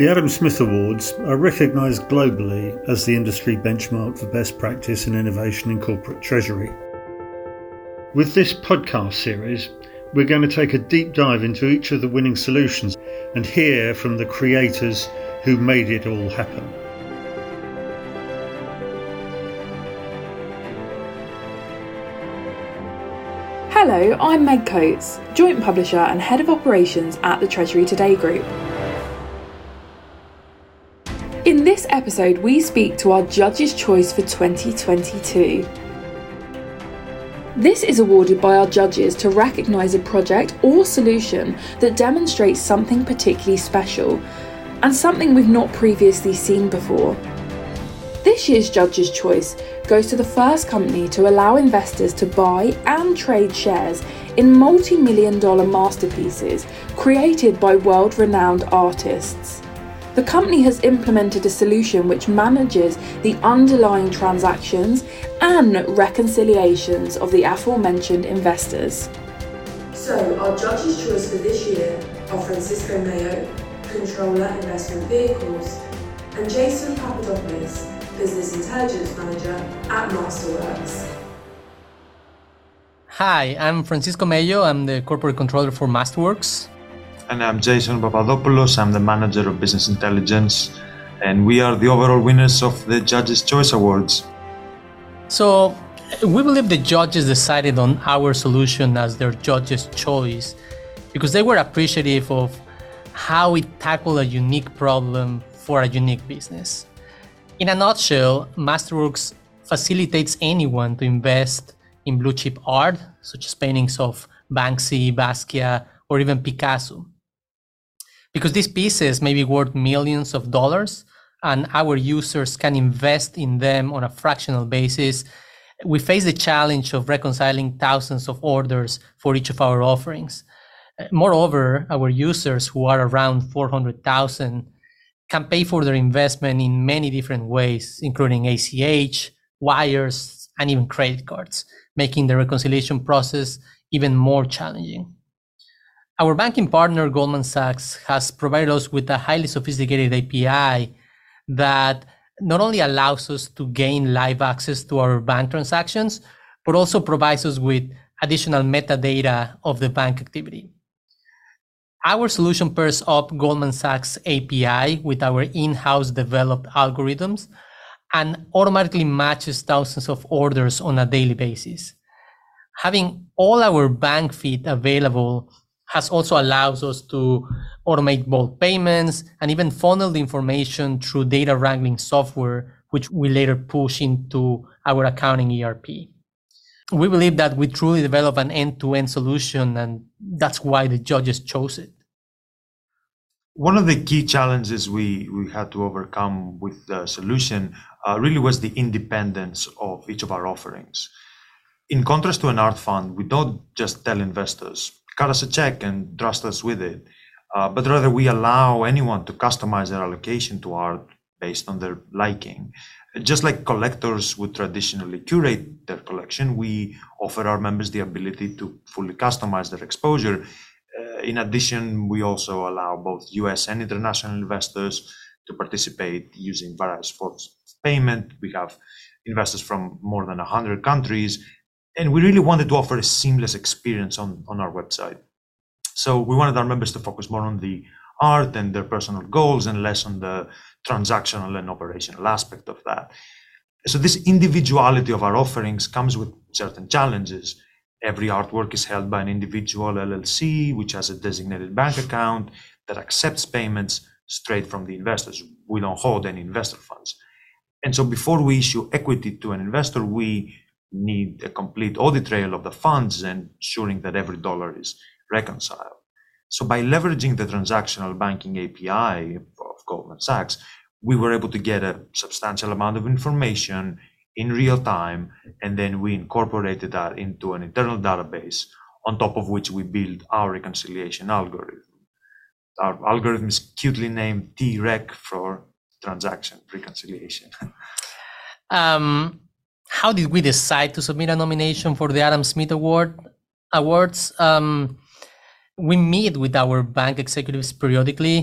The Adam Smith Awards are recognised globally as the industry benchmark for best practice and innovation in corporate treasury. With this podcast series, we're going to take a deep dive into each of the winning solutions and hear from the creators who made it all happen. Hello, I'm Meg Coates, Joint Publisher and Head of Operations at the Treasury Today Group. Episode, we speak to our Judge's Choice for 2022. This is awarded by our judges to recognise a project or solution that demonstrates something particularly special and something we've not previously seen before. This year's Judge's Choice goes to the first company to allow investors to buy and trade shares in multi million dollar masterpieces created by world renowned artists. The company has implemented a solution which manages the underlying transactions and reconciliations of the aforementioned investors. So, our judge's choice for this year are Francisco Mayo, Controller Investment Vehicles, and Jason Papadopoulos, Business Intelligence Manager at Masterworks. Hi, I'm Francisco Mayo. I'm the Corporate Controller for Masterworks. And I'm Jason Papadopoulos. I'm the Manager of Business Intelligence. And we are the overall winners of the Judges' Choice Awards. So, we believe the judges decided on our solution as their judge's choice because they were appreciative of how it tackled a unique problem for a unique business. In a nutshell, Masterworks facilitates anyone to invest in blue chip art, such as paintings of Banksy, Basquiat, or even Picasso because these pieces may be worth millions of dollars and our users can invest in them on a fractional basis, we face the challenge of reconciling thousands of orders for each of our offerings. Moreover, our users, who are around 400,000, can pay for their investment in many different ways, including ACH, wires, and even credit cards, making the reconciliation process even more challenging. Our banking partner, Goldman Sachs, has provided us with a highly sophisticated API that not only allows us to gain live access to our bank transactions, but also provides us with additional metadata of the bank activity. Our solution pairs up Goldman Sachs API with our in-house developed algorithms and automatically matches thousands of orders on a daily basis. Having all our bank feed available has also allows us to automate bulk payments and even funnel the information through data wrangling software, which we later push into our accounting ERP. We believe that we truly develop an end-to-end solution, and that's why the judges chose it. One of the key challenges we, we had to overcome with the solution uh, really was the independence of each of our offerings. In contrast to an art fund, we don't just tell investors, cut us a check and trust us with it. Uh, but rather, we allow anyone to customize their allocation to art based on their liking. Just like collectors would traditionally curate their collection, we offer our members the ability to fully customize their exposure. Uh, in addition, we also allow both US and international investors to participate using various forms of payment. We have investors from more than 100 countries and we really wanted to offer a seamless experience on, on our website. So we wanted our members to focus more on the art and their personal goals and less on the transactional and operational aspect of that. So this individuality of our offerings comes with certain challenges. Every artwork is held by an individual LLC, which has a designated bank account that accepts payments straight from the investors. We don't hold any investor funds. And so before we issue equity to an investor, we need a complete audit trail of the funds and ensuring that every dollar is reconciled. So by leveraging the transactional banking API of Goldman Sachs, we were able to get a substantial amount of information in real time, and then we incorporated that into an internal database on top of which we build our reconciliation algorithm. Our algorithm is cutely named TREC for transaction reconciliation. um, how did we decide to submit a nomination for the Adam Smith Award awards? Um, we meet with our bank executives periodically,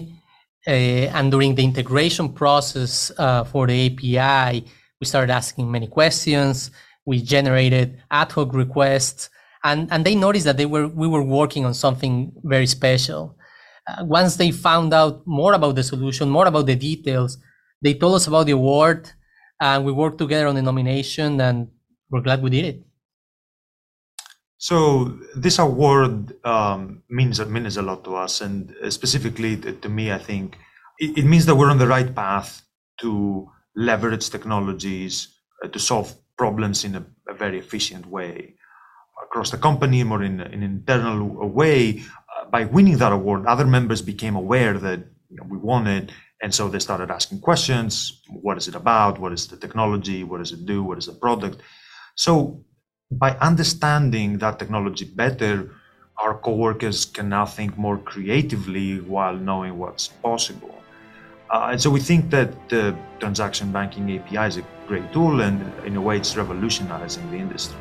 Uh, and during the integration process uh, for the API, we started asking many questions. We generated ad hoc requests, and, and they noticed that they were we were working on something very special. Uh, once they found out more about the solution, more about the details, they told us about the award, and we worked together on the nomination, and we're glad we did it. So this award um, means means a lot to us, and specifically to, to me, I think it, it, means that we're on the right path to leverage technologies uh, to solve problems in a, a, very efficient way across the company, more in, in an internal way. Uh, by winning that award, other members became aware that you know, we won it, and so they started asking questions: What is it about? What is the technology? What does it do? What is the product? So by understanding that technology better, our coworkers can now think more creatively while knowing what's possible. Uh, and so we think that the transaction banking API is a great tool, and in a way, it's revolutionizing the industry.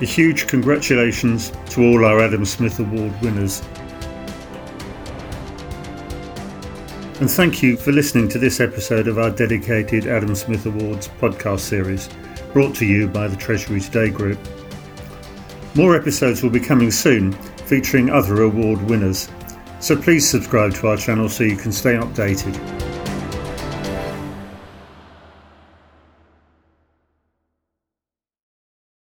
A huge congratulations to all our Adam Smith Award winners And thank you for listening to this episode of our dedicated Adam Smith Awards podcast series, brought to you by the Treasury Today Group. More episodes will be coming soon, featuring other award winners. So please subscribe to our channel so you can stay updated.